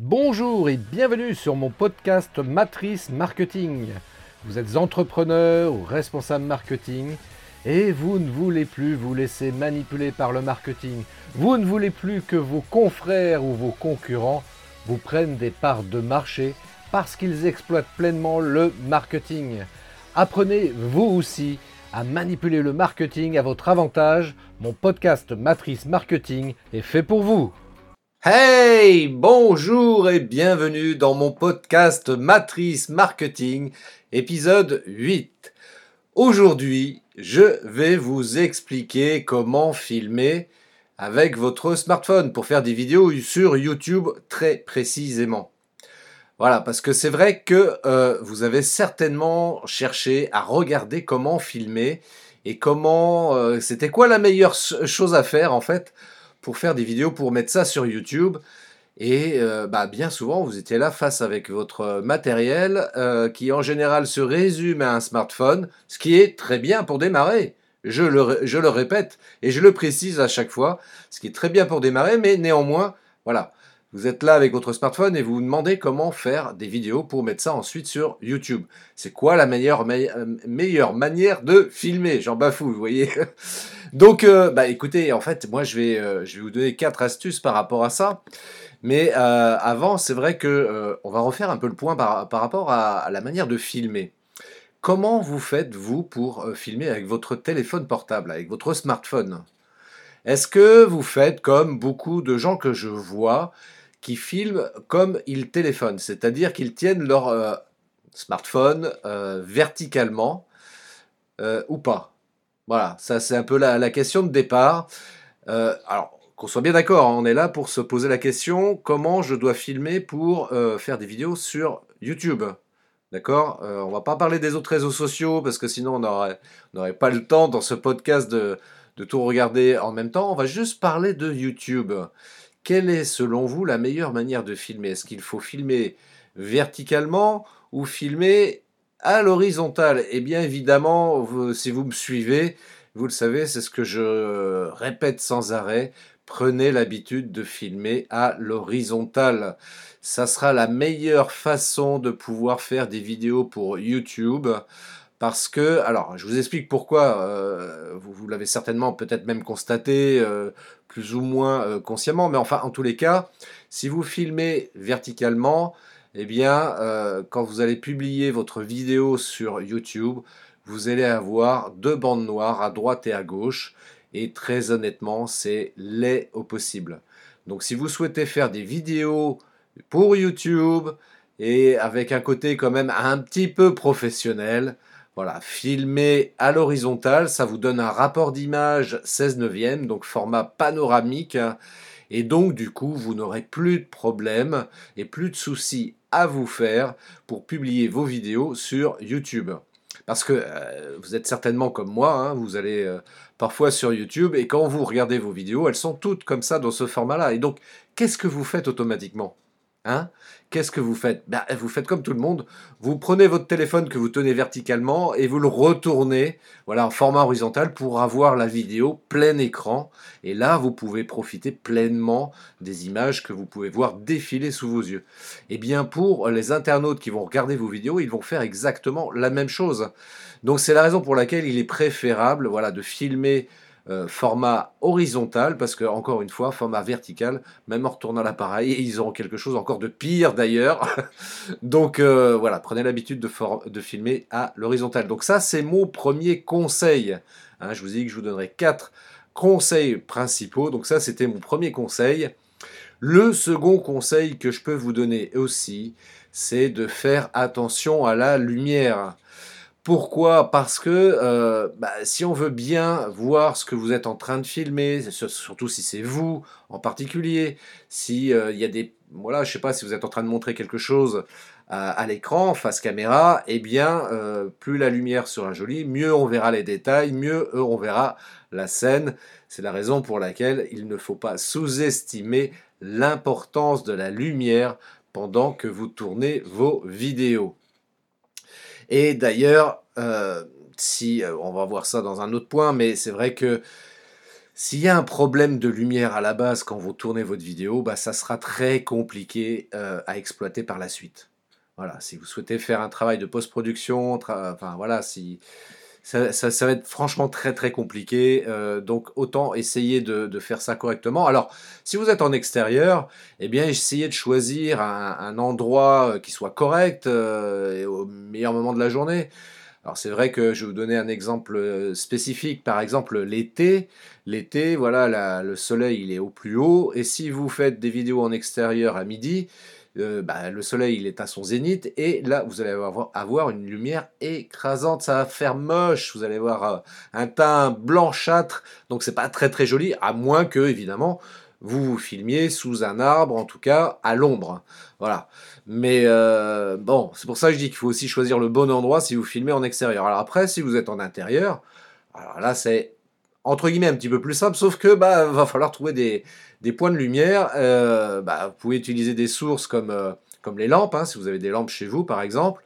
Bonjour et bienvenue sur mon podcast Matrice Marketing. Vous êtes entrepreneur ou responsable marketing et vous ne voulez plus vous laisser manipuler par le marketing. Vous ne voulez plus que vos confrères ou vos concurrents vous prennent des parts de marché parce qu'ils exploitent pleinement le marketing. Apprenez vous aussi à manipuler le marketing à votre avantage. Mon podcast Matrice Marketing est fait pour vous. Hey, bonjour et bienvenue dans mon podcast Matrice Marketing, épisode 8. Aujourd'hui, je vais vous expliquer comment filmer avec votre smartphone pour faire des vidéos sur YouTube très précisément. Voilà, parce que c'est vrai que euh, vous avez certainement cherché à regarder comment filmer et comment euh, c'était quoi la meilleure chose à faire en fait pour faire des vidéos pour mettre ça sur YouTube. Et euh, bah, bien souvent, vous étiez là face avec votre matériel qui en général se résume à un smartphone, ce qui est très bien pour démarrer. Je le répète et je le précise à chaque fois, ce qui est très bien pour démarrer, mais néanmoins, voilà, vous êtes là avec votre smartphone et vous vous demandez comment faire des vidéos pour mettre ça ensuite sur YouTube. C'est quoi la meilleure, euh, meilleure manière de filmer? J'en bafoue, vous voyez Donc, euh, bah écoutez, en fait, moi je vais, euh, je vais vous donner quatre astuces par rapport à ça. Mais avant, c'est vrai que on va refaire un peu le point par, rapport à, la manière de filmer. Comment vous faites, vous, pour filmer avec votre téléphone portable, avec votre smartphone? Est-ce que vous faites comme beaucoup de gens que je vois qui filment comme ils téléphonent, c'est-à-dire qu'ils tiennent leur euh, smartphone euh, verticalement euh, ou pas. Voilà, ça c'est un peu la, question de départ. alors, qu'on soit bien d'accord, hein, on est là pour se poser la question comment je dois filmer pour faire des vidéos sur YouTube? D'accord? On va pas parler des autres réseaux sociaux parce que sinon on n'aurait pas le temps dans ce podcast de tout regarder en même temps. On va juste parler de YouTube. Quelle est selon vous la meilleure manière de filmer? Est-ce qu'il faut filmer verticalement ou filmer à l'horizontale? Eh bien évidemment, si vous me suivez, vous le savez, c'est ce que je répète sans arrêt. Prenez l'habitude de filmer à l'horizontale. Ça sera la meilleure façon de pouvoir faire des vidéos pour YouTube. Parce que, alors, je vous explique pourquoi, euh, vous, l'avez certainement peut-être même constaté, euh, plus ou moins euh, consciemment, mais enfin, en tous les cas, si vous filmez verticalement, eh bien, quand vous allez publier votre vidéo sur YouTube, vous allez avoir deux bandes noires à droite et à gauche, et très honnêtement, c'est laid au possible. Donc, si vous souhaitez faire des vidéos pour YouTube, et avec un côté quand même un petit peu professionnel, voilà, filmé à l'horizontale, ça vous donne un rapport d'image 16 neuvième, donc format panoramique. Et donc, du coup, vous n'aurez plus de problèmes et plus de soucis à vous faire pour publier vos vidéos sur YouTube. Parce que euh, vous êtes certainement comme moi, hein, vous allez euh, parfois sur YouTube et quand vous regardez vos vidéos, elles sont toutes comme ça dans ce format-là. Et donc, qu'est-ce que vous faites automatiquement? Hein? Qu'est-ce que vous faites? Ben, Vous faites comme tout le monde. Vous prenez votre téléphone que vous tenez verticalement et vous le retournez voilà, en format horizontal pour avoir la vidéo plein écran. Et là, vous pouvez profiter pleinement des images que vous pouvez voir défiler sous vos yeux. Et eh bien pour les internautes qui vont regarder vos vidéos, ils vont faire exactement la même chose. Donc c'est la raison pour laquelle il est préférable voilà, de filmer format horizontal, parce que, encore une fois, format vertical, même en retournant l'appareil, ils auront quelque chose encore de pire d'ailleurs. Donc euh, voilà, prenez l'habitude de, filmer à l'horizontale. Donc ça, c'est mon premier conseil. Hein, je vous ai que je vous donnerai quatre conseils principaux. Donc ça, c'était mon premier conseil. Le second conseil que je peux vous donner aussi, c'est de faire attention à la lumière. Pourquoi? Parce que euh, bah, si on veut bien voir ce que vous êtes en train de filmer, surtout si c'est vous en particulier, si euh, il y a des voilà, je sais pas si vous êtes en train de montrer quelque chose à, l'écran face caméra, eh bien euh, plus la lumière sera jolie, mieux on verra les détails, mieux on verra la scène. C'est la raison pour laquelle il ne faut pas sous-estimer l'importance de la lumière pendant que vous tournez vos vidéos. Et d'ailleurs, euh, si euh, on va voir ça dans un autre point, mais c'est vrai que S'il y a un problème de lumière à la base quand vous tournez votre vidéo, bah, ça sera très compliqué euh, à exploiter par la suite. Voilà, si vous souhaitez faire un travail de post-production, enfin voilà, si ça, va être franchement très très compliqué. Euh, donc autant essayer de, faire ça correctement. Alors, si vous êtes en extérieur, eh bien essayez de choisir un, endroit euh, qui soit correct et au meilleur moment de la journée. Alors c'est vrai que je vais vous donner un exemple spécifique, par exemple l'été. L'été, voilà, le soleil il est au plus haut, et si vous faites des vidéos en extérieur à midi, euh, bah, le soleil il est à son zénith, et là vous allez avoir, une lumière écrasante, ça va faire moche, vous allez voir euh, un teint blanchâtre, donc c'est pas très très joli, à moins que évidemment vous vous filmiez sous un arbre, en tout cas à l'ombre. Voilà. Mais euh, bon, c'est pour ça que je dis qu'il faut aussi choisir le bon endroit si vous filmez en extérieur. Alors après, si vous êtes en intérieur, alors là c'est entre guillemets un petit peu plus simple, sauf que bah va falloir trouver des, points de lumière. Euh, bah, vous pouvez utiliser des sources comme, euh, les lampes, hein, si vous avez des lampes chez vous par exemple.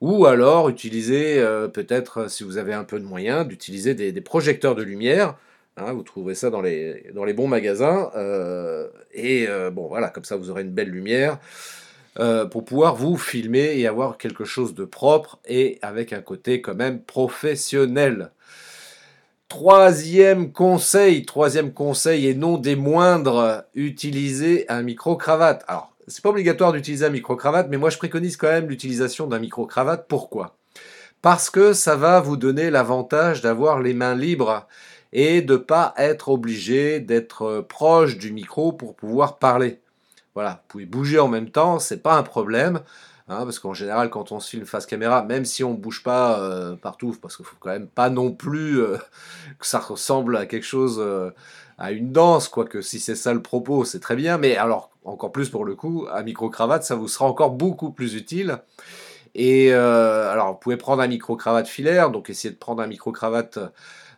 Ou alors utiliser, peut-être si vous avez un peu de moyens, d'utiliser des, projecteurs de lumière. Hein, vous trouverez ça dans les, bons magasins. Euh, et euh, bon, voilà, comme ça, vous aurez une belle lumière euh, pour pouvoir vous filmer et avoir quelque chose de propre et avec un côté quand même professionnel. Troisième conseil, troisième conseil et non des moindres, utiliser un micro-cravate. Alors, c'est pas obligatoire d'utiliser un micro-cravate, mais moi je préconise quand même l'utilisation d'un micro-cravate. Pourquoi? Parce que ça va vous donner l'avantage d'avoir les mains libres et de pas être obligé d'être euh, proche du micro pour pouvoir parler. Voilà, vous pouvez bouger en même temps, c'est pas un problème. Hein, parce qu'en général, quand on se filme face caméra, même si on ne bouge pas euh, partout, parce qu'il faut quand même pas non plus euh, que ça ressemble à quelque chose, à une danse, quoique si c'est ça le propos, c'est très bien. Mais alors, encore plus pour le coup, un micro-cravate, ça vous sera encore beaucoup plus utile. Et alors, vous pouvez prendre un micro-cravate filaire, donc essayez de prendre un micro-cravate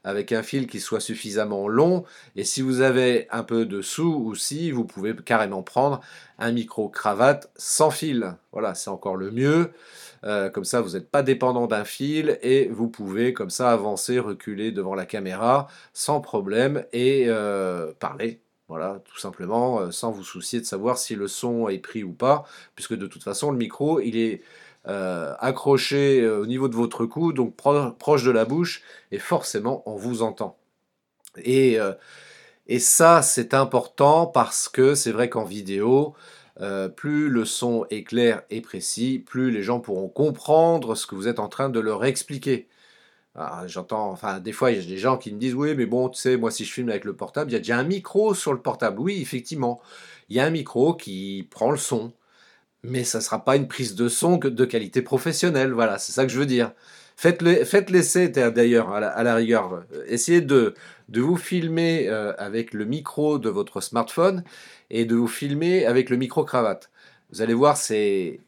avec un fil qui soit suffisamment long. Et si vous avez un peu de sous aussi, vous pouvez carrément prendre un micro-cravate sans fil. Voilà, c'est encore le mieux. Euh, comme ça, vous n'êtes pas dépendant d'un fil et vous pouvez comme ça avancer, reculer devant la caméra sans problème et euh, parler. Voilà, tout simplement, euh, sans vous soucier de savoir si le son est pris ou pas, puisque de toute façon, le micro, il est euh, accroché euh, au niveau de votre cou, donc proche de la bouche, et forcément on vous entend. Et, euh, et ça c'est important parce que c'est vrai qu'en vidéo, plus le son est clair et précis, plus les gens pourront comprendre ce que vous êtes en train de leur expliquer. J'entends, enfin, des fois, il y a des gens qui me disent Oui, mais bon, tu sais, moi, si je filme avec le portable, il y a déjà un micro sur le portable. Oui, effectivement, il y a un micro qui prend le son mais ça ne sera pas une prise de son de qualité professionnelle. Voilà, c'est ça que je veux dire. Faites, le, faites l'essai d'ailleurs, à, la, rigueur. Essayez de, de vous filmer euh, avec le micro de votre smartphone et de vous filmer avec le micro-cravate. Vous allez voir, c'est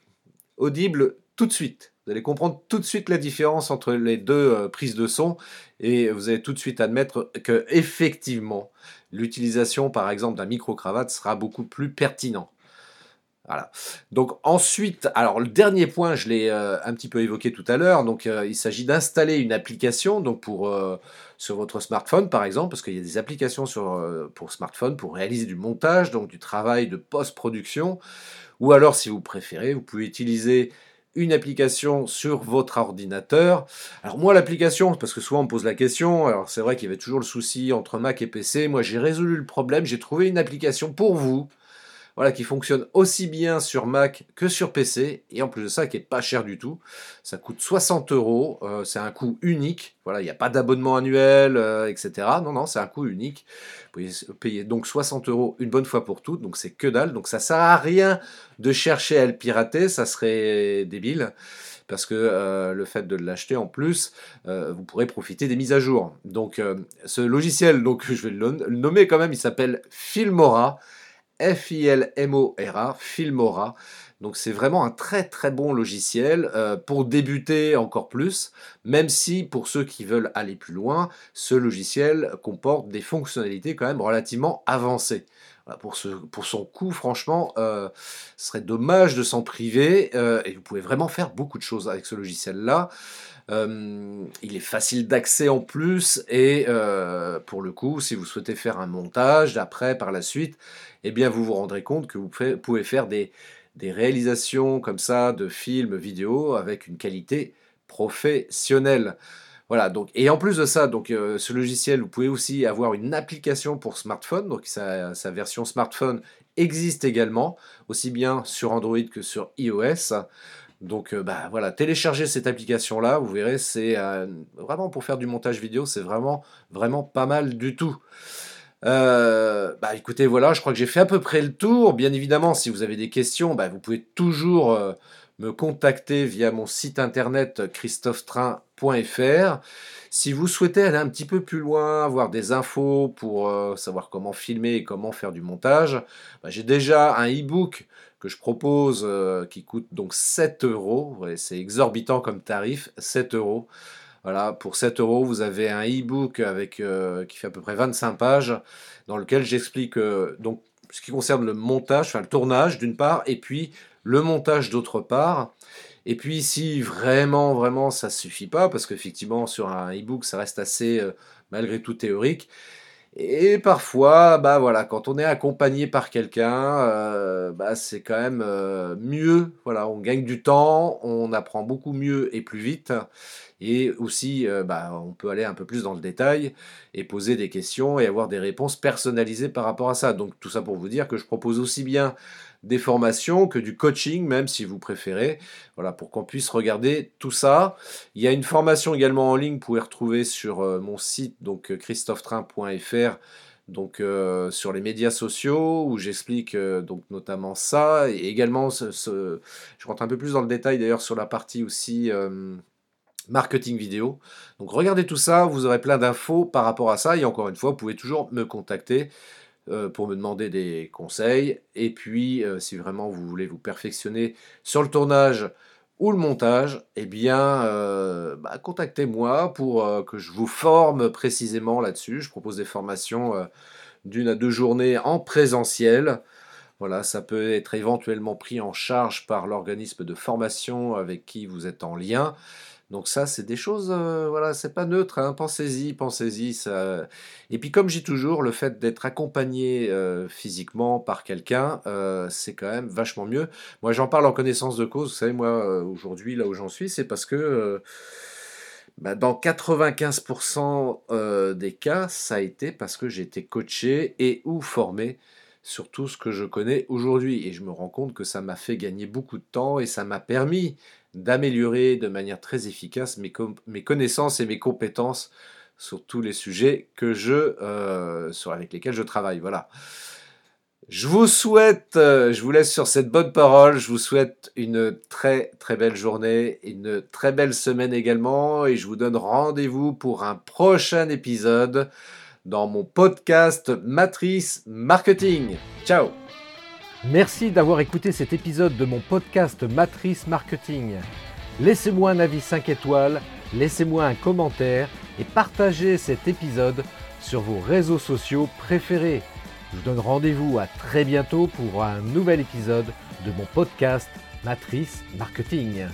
audible tout de suite. Vous allez comprendre tout de suite la différence entre les deux euh, prises de son et vous allez tout de suite admettre que effectivement l'utilisation par exemple d'un micro-cravate sera beaucoup plus pertinent. Voilà. Donc ensuite, alors le dernier point, je l'ai euh, un petit peu évoqué tout à l'heure. Donc euh, il s'agit d'installer une application donc pour euh, sur votre smartphone par exemple, parce qu'il y a des applications sur pour smartphone pour réaliser du montage, donc du travail de post-production. Ou alors, si vous préférez, vous pouvez utiliser une application sur votre ordinateur. Alors moi l'application, parce que souvent on me pose la question, alors c'est vrai qu'il y avait toujours le souci entre Mac et PC, moi j'ai résolu le problème, j'ai trouvé une application pour vous voilà, qui fonctionne aussi bien sur Mac que sur PC, et en plus de ça, qui est pas cher du tout. Ça coûte 60 euros, euh, c'est un coût unique. Voilà, il n'y a pas d'abonnement annuel, euh, etc. Non, non, c'est un coût unique. Vous pouvez payer donc 60 euros une bonne fois pour toutes, donc c'est que dalle. Donc ça sert à rien de chercher à le pirater, ça serait débile parce que euh, le fait de l'acheter en plus, vous pourrez profiter des mises à jour. Donc ce logiciel, donc je vais le nommer quand même, il s'appelle Filmora. F-I-L-M-O-R-A, Filmora. Donc c'est vraiment un très très bon logiciel euh, pour débuter encore plus, même si pour ceux qui veulent aller plus loin, ce logiciel comporte des fonctionnalités quand même relativement avancées. Pour, ce, pour son coût, franchement, ce serait dommage de s'en priver. et vous pouvez vraiment faire beaucoup de choses avec ce logiciel-là. il est facile d'accès en plus et pour le coup, si vous souhaitez faire un montage après, par la suite, eh bien vous vous rendrez compte que vous pouvez faire des, des réalisations comme ça de films, vidéos avec une qualité professionnelle. Voilà, donc, et en plus de ça, donc, euh, ce logiciel, vous pouvez aussi avoir une application pour smartphone, donc sa, version smartphone existe également, aussi bien sur Android que sur iOS. Donc euh, bah, voilà, téléchargez cette application-là, vous verrez, c'est euh, vraiment pour faire du montage vidéo, c'est vraiment, vraiment pas mal du tout. bah écoutez, voilà, je crois que j'ai fait à peu près le tour. Bien évidemment, si vous avez des questions, bah, vous pouvez toujours me contacter via mon site internet christophetrain.fr. Si vous souhaitez aller un petit peu plus loin, avoir des infos pour euh, savoir comment filmer et comment faire du montage, bah, j'ai déjà un e-book que je propose euh, qui coûte donc 7 euros. c'est exorbitant comme tarif, 7 euros. Voilà, pour 7 euros, vous avez un e-book avec, euh, qui fait à peu près 25 pages, dans lequel j'explique donc ce qui concerne le montage, enfin le tournage d'une part, et puis le montage d'autre part. Et puis si vraiment, vraiment ça suffit pas, parce qu'effectivement sur un e-book ça reste assez euh, malgré tout théorique. Et parfois, bah voilà, quand on est accompagné par quelqu'un, euh, bah c'est quand même euh, mieux. Voilà, on gagne du temps, on apprend beaucoup mieux et plus vite. Et aussi, bah, on peut aller un peu plus dans le détail et poser des questions et avoir des réponses personnalisées par rapport à ça. Donc tout ça pour vous dire que je propose aussi bien des formations que du coaching, même si vous préférez. Voilà, pour qu'on puisse regarder tout ça. Il y a une formation également en ligne, vous pouvez retrouver sur euh, mon site, donc euh, christophetrain.fr donc euh, sur les médias sociaux où j'explique donc notamment ça et également je rentre un peu plus dans le détail d'ailleurs sur la partie aussi marketing vidéo. Donc regardez tout ça, vous aurez plein d'infos par rapport à ça et encore une fois, vous pouvez toujours me contacter euh, pour me demander des conseils. Et puis, euh, si vraiment vous voulez vous perfectionner sur le tournage ou le montage, eh bien, euh, bah, contactez-moi pour que je vous forme précisément là-dessus. Je propose des formations d'une à deux journées en présentiel. Voilà, ça peut être éventuellement pris en charge par l'organisme de formation avec qui vous êtes en lien. Donc ça, c'est des choses, euh, voilà, c'est pas neutre, hein. pensez-y, pensez-y. Ça... Et puis comme j'ai toujours, le fait d'être accompagné euh, physiquement par quelqu'un, euh, c'est quand même vachement mieux. Moi, j'en parle en connaissance de cause. Vous savez, moi, aujourd'hui, là où j'en suis, c'est parce que bah, dans 95% des cas, ça a été parce que j'ai été coaché et ou formé sur tout ce que je connais aujourd'hui. Et je me rends compte que ça m'a fait gagner beaucoup de temps et ça m'a permis d'améliorer de manière très efficace mes, connaissances et mes compétences sur tous les sujets euh, avec lesquels je travaille. Voilà. Je vous souhaite, euh, je vous laisse sur cette bonne parole, je vous souhaite une très très belle journée, une très belle semaine également, et je vous donne rendez-vous pour un prochain épisode dans mon podcast Matrice Marketing. Ciao Merci d'avoir écouté cet épisode de mon podcast Matrice Marketing. Laissez-moi un avis 5 étoiles, laissez-moi un commentaire et partagez cet épisode sur vos réseaux sociaux préférés. Je vous donne rendez-vous à très bientôt pour un nouvel épisode de mon podcast Matrice Marketing.